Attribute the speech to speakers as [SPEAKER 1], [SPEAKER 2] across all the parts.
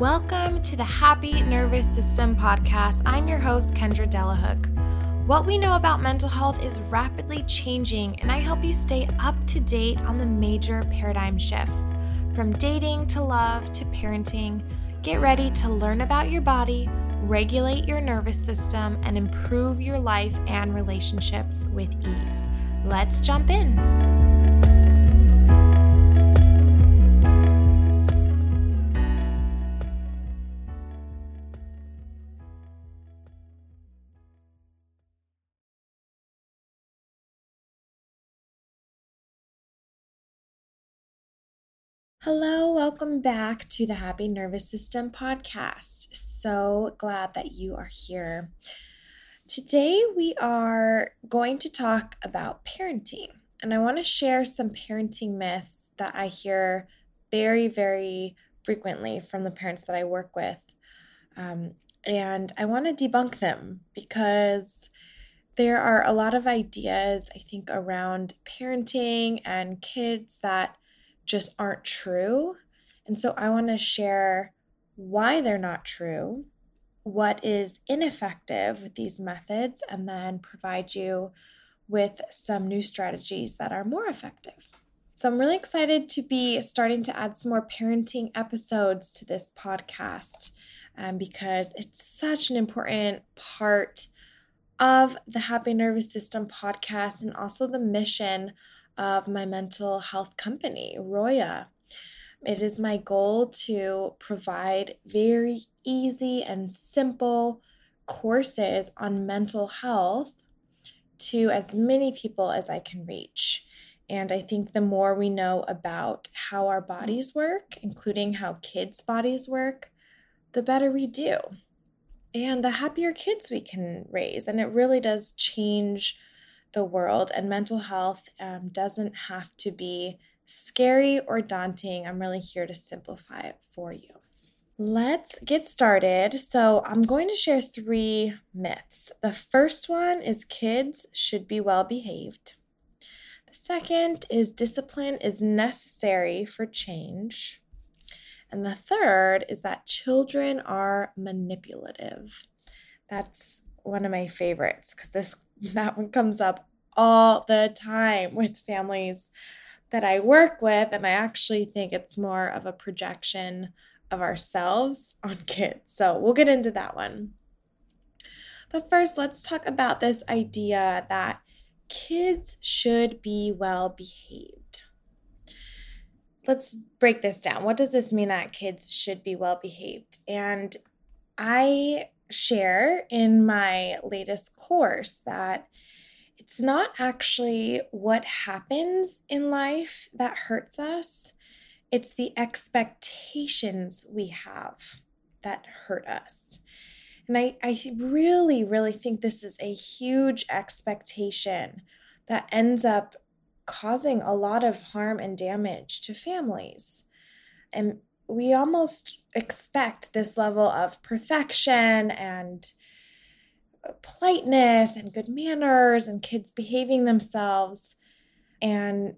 [SPEAKER 1] Welcome to the Happy Nervous System podcast. I'm your host, Kendra Delahooke. What we know about mental health is rapidly changing, and I help you stay up to date on the major paradigm shifts from dating to love to parenting. Get ready to learn about your body, regulate your nervous system, and improve your life and relationships with ease. Let's jump in. Hello, welcome back to the Happy Nervous System podcast. So glad that you are here. Today, we are going to talk about parenting, and I want to share some parenting myths that I hear very, very frequently from the parents that I work with. Um, and I want to debunk them because there are a lot of ideas, I think, around parenting and kids that just aren't true. And so I want to share why they're not true, what is ineffective with these methods, and then provide you with some new strategies that are more effective. So I'm really excited to be starting to add some more parenting episodes to this podcast um, because it's such an important part of the Happy Nervous System podcast and also the mission of my mental health company, Roya. It is my goal to provide very easy and simple courses on mental health to as many people as I can reach. And I think the more we know about how our bodies work, including how kids' bodies work, the better we do. And the happier kids we can raise. And it really does change the world, and mental health um, doesn't have to be scary or daunting. I'm really here to simplify it for you. Let's get started. So, I'm going to share three myths. The first one is kids should be well behaved. The second is discipline is necessary for change. And the third is that children are manipulative. That's one of my favorites because this that one comes up all the time with families that I work with. And I actually think it's more of a projection of ourselves on kids. So we'll get into that one. But first, let's talk about this idea that kids should be well behaved. Let's break this down. What does this mean that kids should be well behaved? And I share in my latest course that it's not actually what happens in life that hurts us, it's the expectations we have that hurt us. And I, I really, really think this is a huge expectation that ends up causing a lot of harm and damage to families. And we almost expect this level of perfection and politeness and good manners and kids behaving themselves. And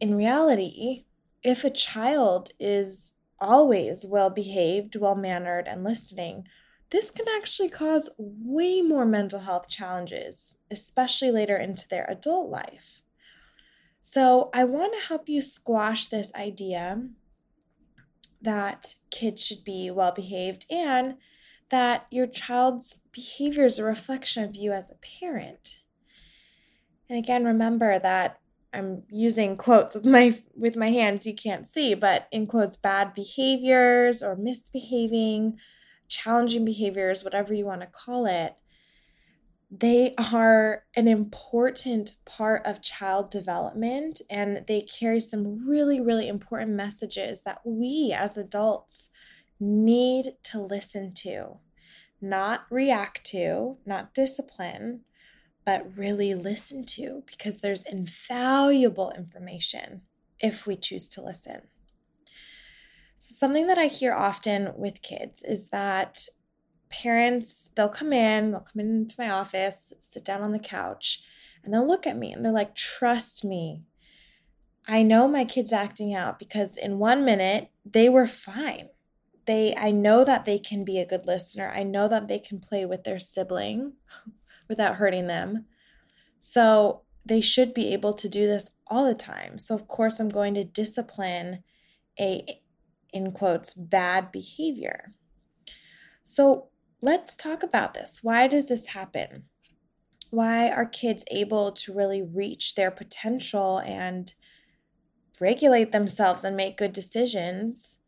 [SPEAKER 1] in reality, if a child is always well behaved, well mannered, and listening, this can actually cause way more mental health challenges, especially later into their adult life. So, I want to help you squash this idea that kids should be well behaved and that your child's behavior is a reflection of you as a parent. And again, remember that I'm using quotes with my with my hands you can't see, but in quotes bad behaviors or misbehaving, challenging behaviors, whatever you want to call it, they are an important part of child development and they carry some really, really important messages that we as adults need to listen to, not react to, not discipline, but really listen to because there's invaluable information if we choose to listen. So, something that I hear often with kids is that parents, they'll come in, they'll come into my office, sit down on the couch, and they'll look at me and they're like, trust me. I know my kid's acting out because in one minute they were fine. they I know that they can be a good listener. I know that they can play with their sibling without hurting them. So they should be able to do this all the time. So of course I'm going to discipline a in quotes bad behavior. So let's talk about this. Why does this happen? Why are kids able to really reach their potential and regulate themselves and make good decisions?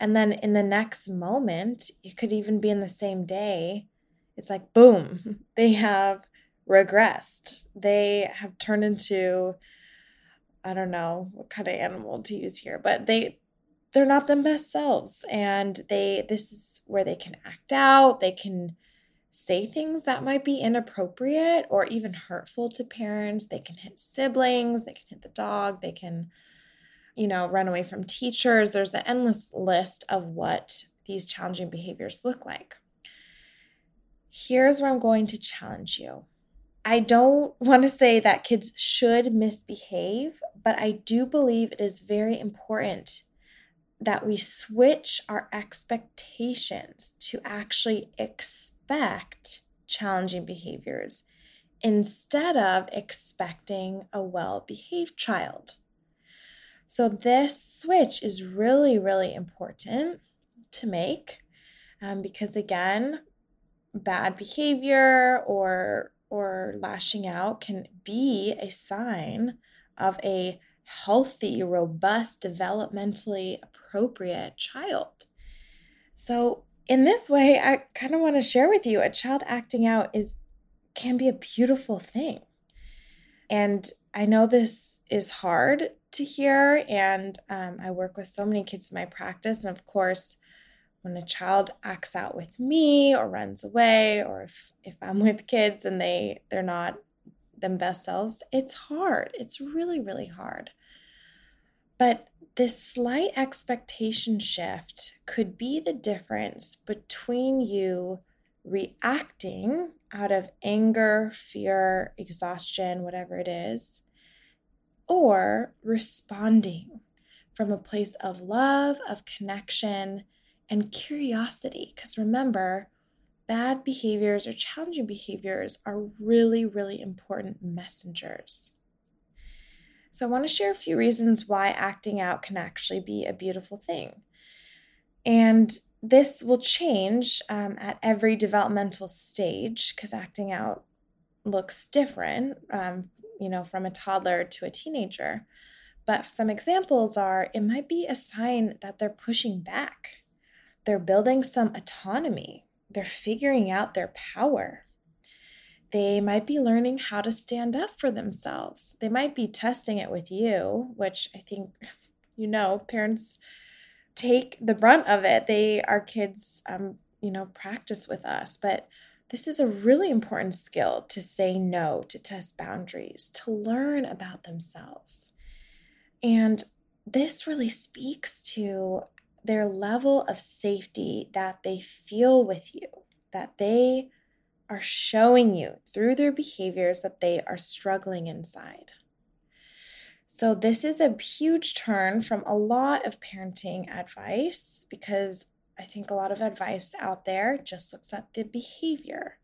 [SPEAKER 1] And then in the next moment, it could even be in the same day, it's like, boom, they have regressed. They have turned into, I don't know what kind of animal to use here, but they, they're not them best selves and they this is where they can act out they can say things that might be inappropriate or even hurtful to parents. They can hit siblings they can hit the dog they can you know run away from teachers. There's an endless list of what these challenging behaviors look like. Here's where i'm going to challenge you. I don't want to say that kids should misbehave, but I do believe it is very important that we switch our expectations to actually expect challenging behaviors instead of expecting a well behaved child. So, this switch is really, really important to make um, because, again, bad behavior or or lashing out can be a sign of a healthy, robust, developmentally appropriate child. So, in this way, I kind of want to share with you a child acting out is can be a beautiful thing. And I know this is hard to hear, and um, I work with so many kids in my practice. And of course, when a child acts out with me or runs away, or if, if I'm with kids and they they're not them best selves, it's hard. It's really, really hard. But this slight expectation shift could be the difference between you reacting out of anger, fear, exhaustion, whatever it is, or responding from a place of love, of connection, and curiosity. Because remember, bad behaviors or challenging behaviors are really, really important messengers. So, I want to share a few reasons why acting out can actually be a beautiful thing. And this will change um, at every developmental stage because acting out looks different, um, you know, from a toddler to a teenager. But some examples are it might be a sign that they're pushing back, they're building some autonomy, they're figuring out their power. They might be learning how to stand up for themselves. They might be testing it with you, which I think, you know, parents take the brunt of it. They, our kids, um, you know, practice with us. But this is a really important skill to say no, to test boundaries, to learn about themselves. And this really speaks to their level of safety that they feel with you, that they are showing you through their behaviors that they are struggling inside. So, this is a huge turn from a lot of parenting advice because I think a lot of advice out there just looks at the behavior.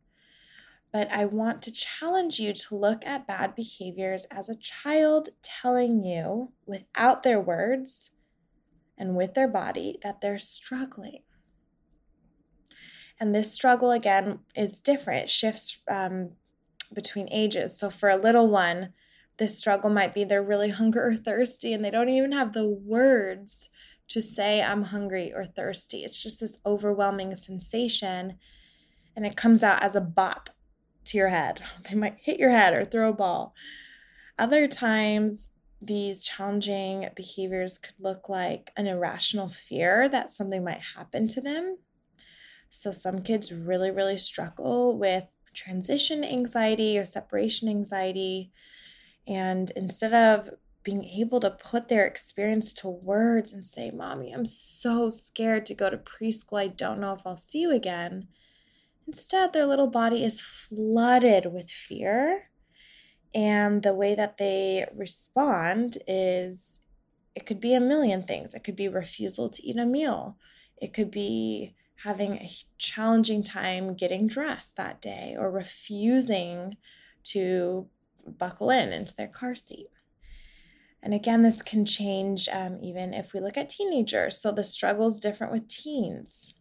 [SPEAKER 1] But I want to challenge you to look at bad behaviors as a child telling you without their words and with their body that they're struggling. And this struggle, again, is different, shifts um, between ages. So for a little one, this struggle might be they're really hungry or thirsty and they don't even have the words to say, I'm hungry or thirsty. It's just this overwhelming sensation. And it comes out as a bop to your head. They might hit your head or throw a ball. Other times, these challenging behaviors could look like an irrational fear that something might happen to them so some kids really, really struggle with transition anxiety or separation anxiety. And instead of being able to put their experience to words and say, Mommy, I'm so scared to go to preschool. I don't know if I'll see you again. Instead, their little body is flooded with fear. And the way that they respond is it could be a million things. It could be refusal to eat a meal, It could be having a challenging time getting dressed that day or refusing to buckle in into their car seat. And again, this can change um, even if we look at teenagers. So the struggle is different with teens,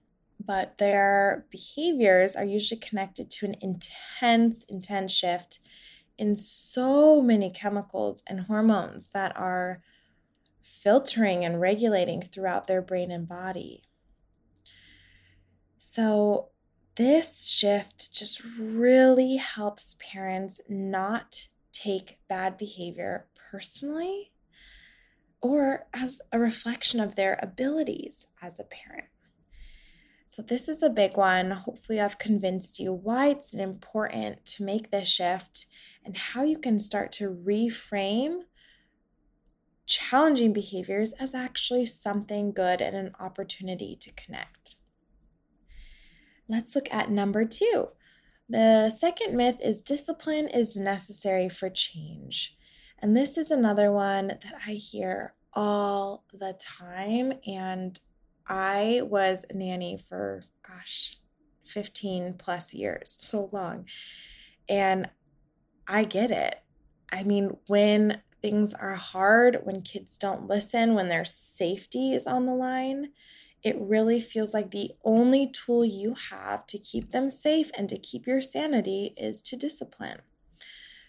[SPEAKER 1] but their behaviors are usually connected to an intense, intense shift in so many chemicals and hormones that are filtering and regulating throughout their brain and body. So, this shift just really helps parents not take bad behavior personally or as a reflection of their abilities as a parent. So, this is a big one. Hopefully, I've convinced you why it's important to make this shift and how you can start to reframe challenging behaviors as actually something good and an opportunity to connect. Let's look at number two. The second myth is discipline is necessary for change. And this is another one that I hear all the time. And I was a nanny for, gosh, 15 plus years, so long. And I get it. I mean, when things are hard, when kids don't listen, when their safety is on the line, it really feels like the only tool you have to keep them safe and to keep your sanity is to discipline.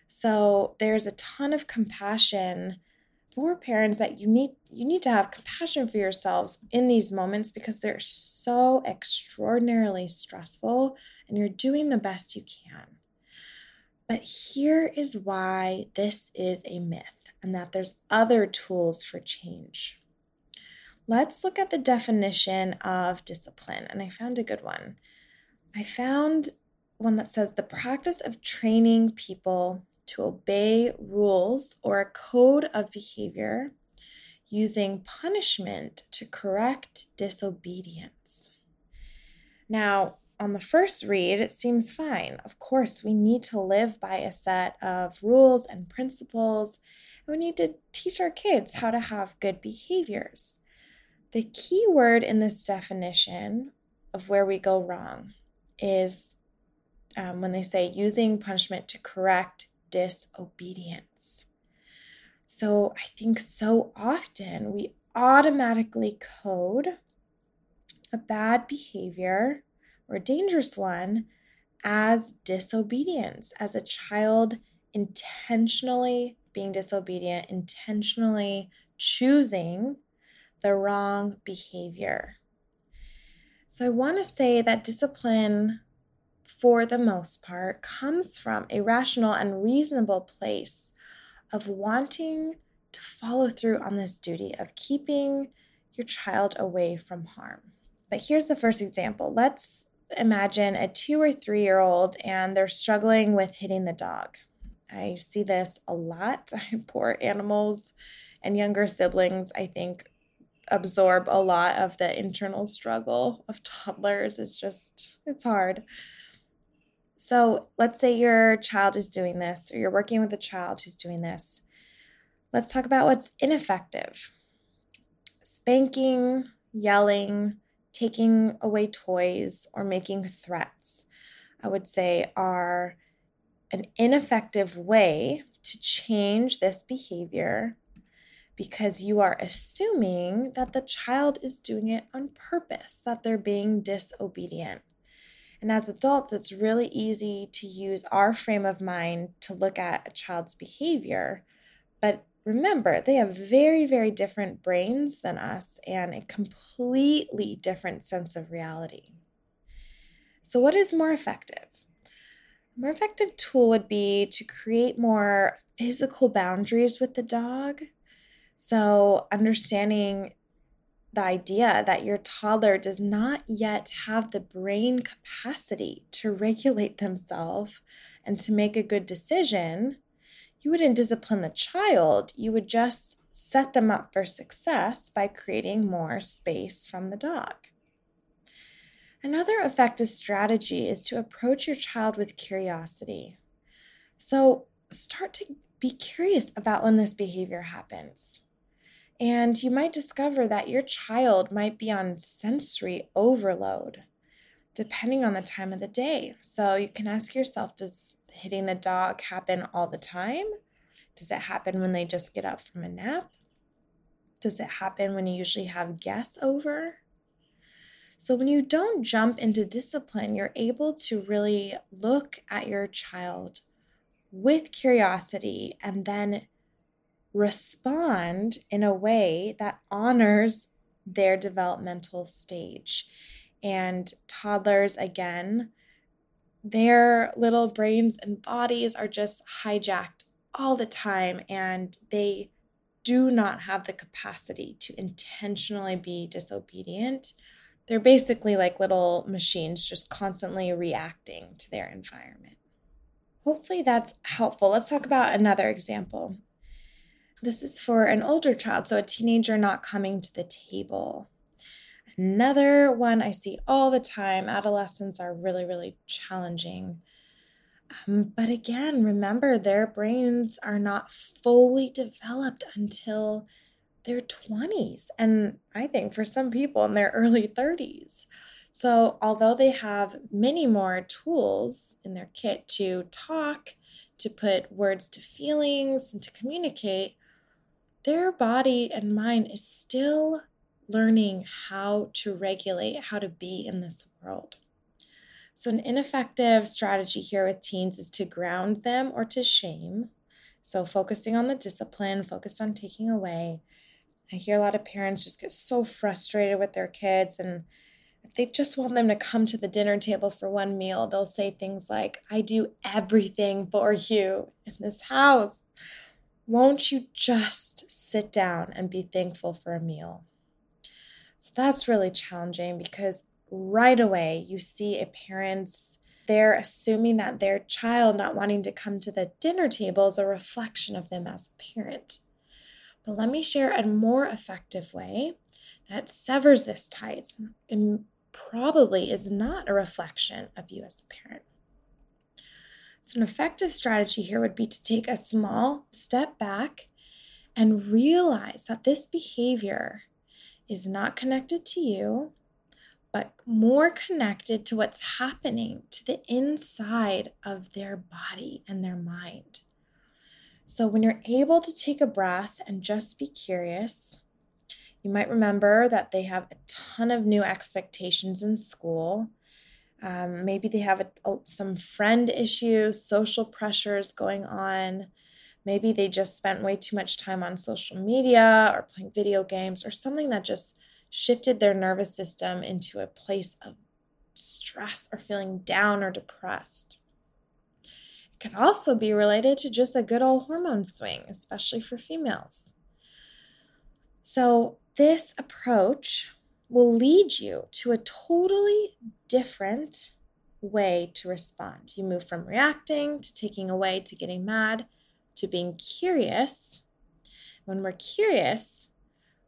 [SPEAKER 1] So there's a ton of compassion for parents that you need you need to have compassion for yourselves in these moments because they're so extraordinarily stressful and you're doing the best you can. But here is why this is a myth and that there's other tools for change. Let's look at the definition of discipline, and I found a good one. I found one that says the practice of training people to obey rules or a code of behavior using punishment to correct disobedience. Now, on the first read, it seems fine. Of course, we need to live by a set of rules and principles, and we need to teach our kids how to have good behaviors. The key word in this definition of where we go wrong is um, when they say using punishment to correct disobedience. So I think so often we automatically code a bad behavior or a dangerous one as disobedience, as a child intentionally being disobedient, intentionally choosing the wrong behavior. So I want to say that discipline for the most part, comes from a rational and reasonable place of wanting to follow through on this duty of keeping your child away from harm. But here's the first example. Let's imagine a two or three year old and they're struggling with hitting the dog. I see this a lot. Poor animals and younger siblings, I think, absorb a lot of the internal struggle of toddlers. It's just, it's hard. So let's say your child is doing this, or you're working with a child who's doing this. Let's talk about what's ineffective spanking, yelling, taking away toys, or making threats, I would say, are an ineffective way to change this behavior because you are assuming that the child is doing it on purpose, that they're being disobedient. And as adults, it's really easy to use our frame of mind to look at a child's behavior. But remember, they have very, very different brains than us and a completely different sense of reality. So, what is more effective? A more effective tool would be to create more physical boundaries with the dog. So, understanding the idea that your toddler does not yet have the brain capacity to regulate themselves and to make a good decision, you wouldn't discipline the child. You would just set them up for success by creating more space from the dog. Another effective strategy is to approach your child with curiosity. So start to be curious about when this behavior happens. And you might discover that your child might be on sensory overload depending on the time of the day. So you can ask yourself Does hitting the dog happen all the time? Does it happen when they just get up from a nap? Does it happen when you usually have guests over? So, when you don't jump into discipline, you're able to really look at your child with curiosity and then respond in a way that honors their developmental stage. And toddlers, again, their little brains and bodies are just hijacked all the time, and they do not have the capacity to intentionally be disobedient. They're basically like little machines just constantly reacting to their environment. Hopefully, that's helpful. Let's talk about another example. This is for an older child, so a teenager not coming to the table. Another one I see all the time adolescents are really, really challenging. Um, but again, remember their brains are not fully developed until their 20s, and I think for some people in their early 30s. So, although they have many more tools in their kit to talk, to put words to feelings, and to communicate, their body and mind is still learning how to regulate, how to be in this world. So, an ineffective strategy here with teens is to ground them or to shame. So, focusing on the discipline, focus on taking away. I hear a lot of parents just get so frustrated with their kids and they just want them to come to the dinner table for one meal. They'll say things like, I do everything for you in this house. Won't you just sit down and be thankful for a meal? So that's really challenging because right away you see a parent's they're assuming that their child not wanting to come to the dinner table is a reflection of them as a parent. But let me share a more effective way that severs this tie and probably is not a reflection of you as a parent. So, an effective strategy here would be to take a small step back and realize that this behavior is not connected to you, but more connected to what's happening to the inside of their body and their mind. So, when you're able to take a breath and just be curious, you might remember that they have a ton of new expectations in school. Um, maybe they have a, some friend issues, social pressures going on. Maybe they just spent way too much time on social media or playing video games or something that just shifted their nervous system into a place of stress or feeling down or depressed. It can also be related to just a good old hormone swing, especially for females. So, this approach will lead you to a totally different way to respond. You move from reacting to taking away to getting mad to being curious. When we're curious,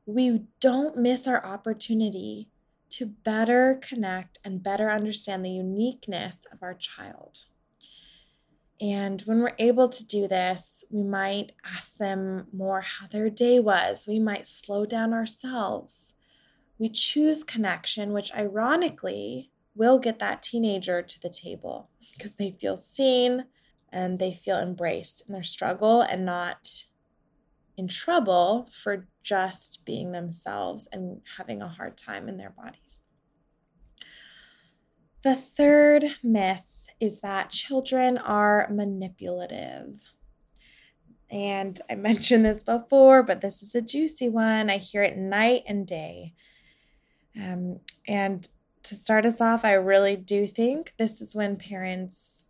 [SPEAKER 1] we don't miss our opportunity to better connect and better understand the uniqueness of our child. And when we're able to do this, we might ask them more how their day was. We might slow down ourselves. We choose connection, which ironically will get that teenager to the table because they feel seen, and they feel embraced in their struggle and not in trouble for just being themselves and having a hard time in their bodies. The third myth is that children are manipulative. And I mentioned this before, but this is a juicy one. I hear it night and day. Um, and to start us off, I really do think this is when parents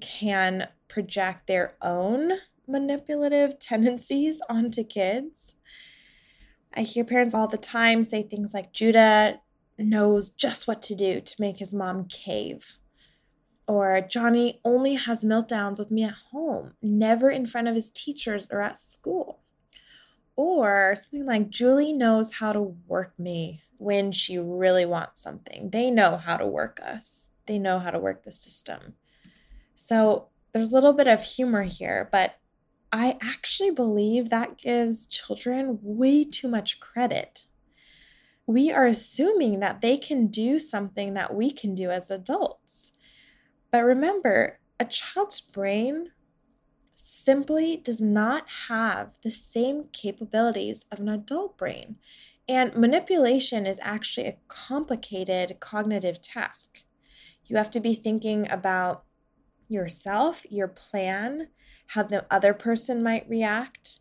[SPEAKER 1] can project their own manipulative tendencies onto kids. I hear parents all the time say things like Judah knows just what to do to make his mom cave. Or Johnny only has meltdowns with me at home, never in front of his teachers or at school. Or something like Julie knows how to work me when she really wants something. They know how to work us, they know how to work the system. So there's a little bit of humor here, but I actually believe that gives children way too much credit. We are assuming that they can do something that we can do as adults. But remember, a child's brain simply does not have the same capabilities of an adult brain. And manipulation is actually a complicated cognitive task. You have to be thinking about yourself, your plan, how the other person might react.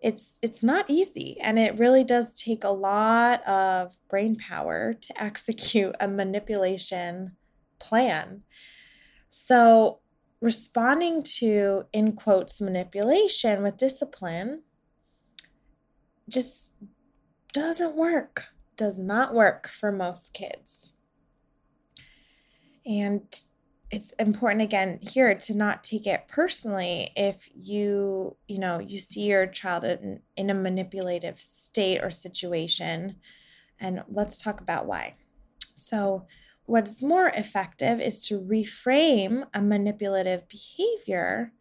[SPEAKER 1] It's it's not easy and it really does take a lot of brain power to execute a manipulation plan. So, responding to in quotes manipulation with discipline just doesn't work, does not work for most kids. And it's important again here to not take it personally if you you know you see your child in, in a manipulative state or situation and let's talk about why so what is more effective is to reframe a manipulative behavior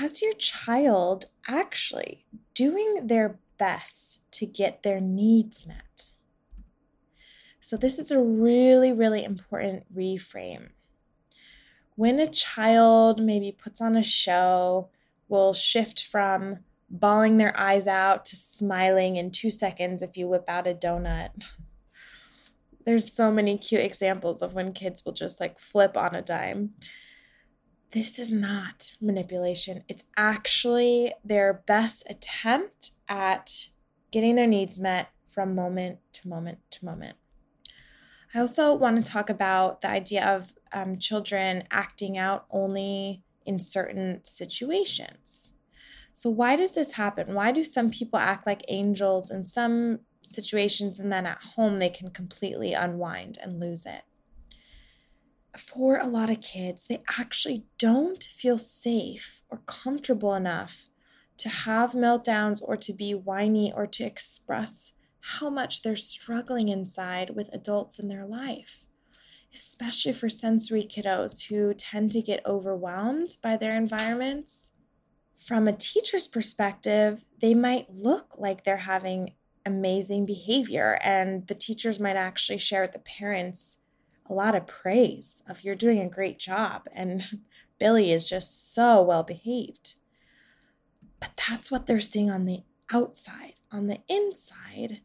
[SPEAKER 1] as your child actually doing their best to get their needs met. So, this is a really, really important reframe. When a child maybe puts on a show, will shift from bawling their eyes out to smiling in two seconds if you whip out a donut. There's so many cute examples of when kids will just like flip on a dime. This is not manipulation. It's actually their best attempt at getting their needs met from moment to moment to moment. I also want to talk about the idea of um, children acting out only in certain situations. So, why does this happen? Why do some people act like angels in some situations and then at home they can completely unwind and lose it. For a lot of kids, they actually don't feel safe or comfortable enough to have meltdowns or to be whiny or to express how much they're struggling inside with adults in their life, especially for sensory kiddos who tend to get overwhelmed by their environments. From a teacher's perspective, they might look like they're having amazing behavior and the teachers might actually share with the parents a lot of praise of you're doing a great job and Billy is just so well behaved. But that's what they're seeing on the outside. On the inside,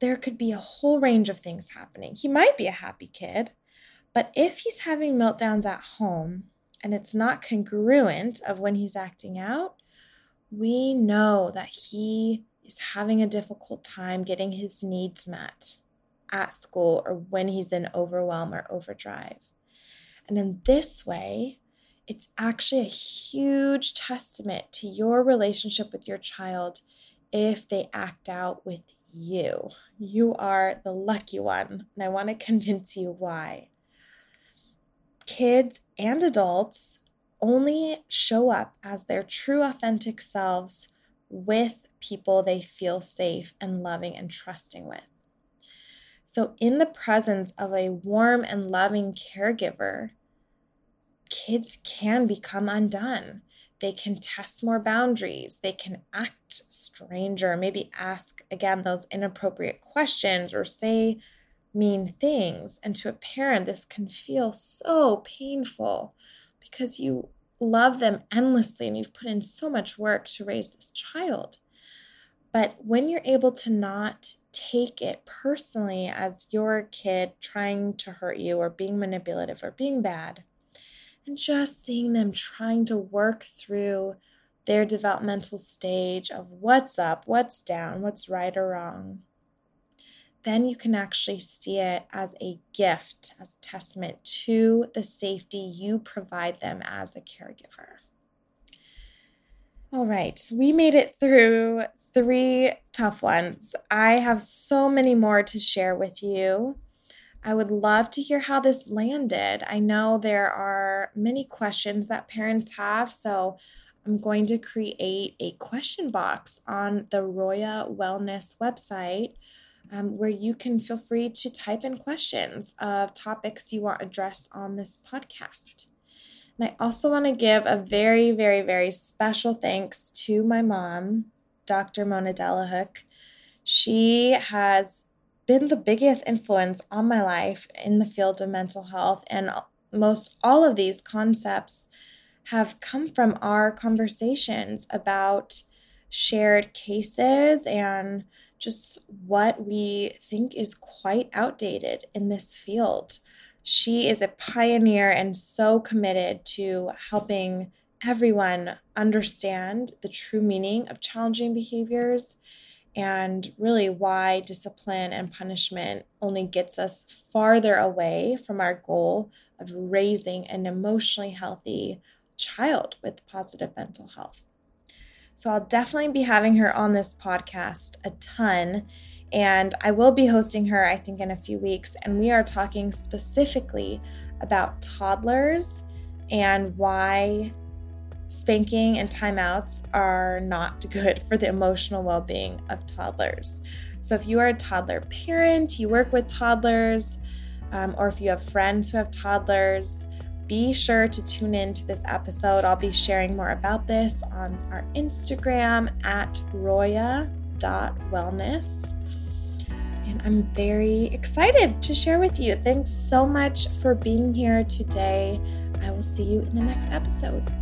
[SPEAKER 1] there could be a whole range of things happening. He might be a happy kid, but if he's having meltdowns at home and it's not congruent of when he's acting out, we know that he is having a difficult time getting his needs met at school or when he's in overwhelm or overdrive. And in this way, it's actually a huge testament to your relationship with your child if they act out with you. You are the lucky one, and I want to convince you why. Kids and adults only show up as their true, authentic selves with people they feel safe and loving and trusting with. So, in the presence of a warm and loving caregiver, kids can become undone. They can test more boundaries. They can act stranger, maybe ask again those inappropriate questions or say mean things. And to a parent, this can feel so painful because you love them endlessly and you've put in so much work to raise this child. But when you're able to not take it personally as your kid trying to hurt you or being manipulative or being bad, and just seeing them trying to work through their developmental stage of what's up, what's down, what's right or wrong, then you can actually see it as a gift, as a testament to the safety you provide them as a caregiver. All right, we made it through three tough ones. I have so many more to share with you. I would love to hear how this landed. I know there are many questions that parents have, so I'm going to create a question box on the Roya Wellness website um, where you can feel free to type in questions of topics you want addressed on this podcast. And I also want to give a very, very, very special thanks to my mom, Dr. Mona Delahooke. She has been the biggest influence on my life in the field of mental health, and most all of these concepts have come from our conversations about shared cases and just what we think is quite outdated in this field. She is a pioneer and so committed to helping everyone understand the true meaning of challenging behaviors and really why discipline and punishment only gets us farther away from our goal of raising an emotionally healthy child with positive mental health. So I'll definitely be having her on this podcast a ton. And I will be hosting her, I think, in a few weeks. And we are talking specifically about toddlers and why spanking and timeouts are not good for the emotional well being of toddlers. So, if you are a toddler parent, you work with toddlers, um, or if you have friends who have toddlers, be sure to tune in to this episode. I'll be sharing more about this on our Instagram at roya.wellness. And I'm very excited to share with you. Thanks so much for being here today. I will see you in the next episode.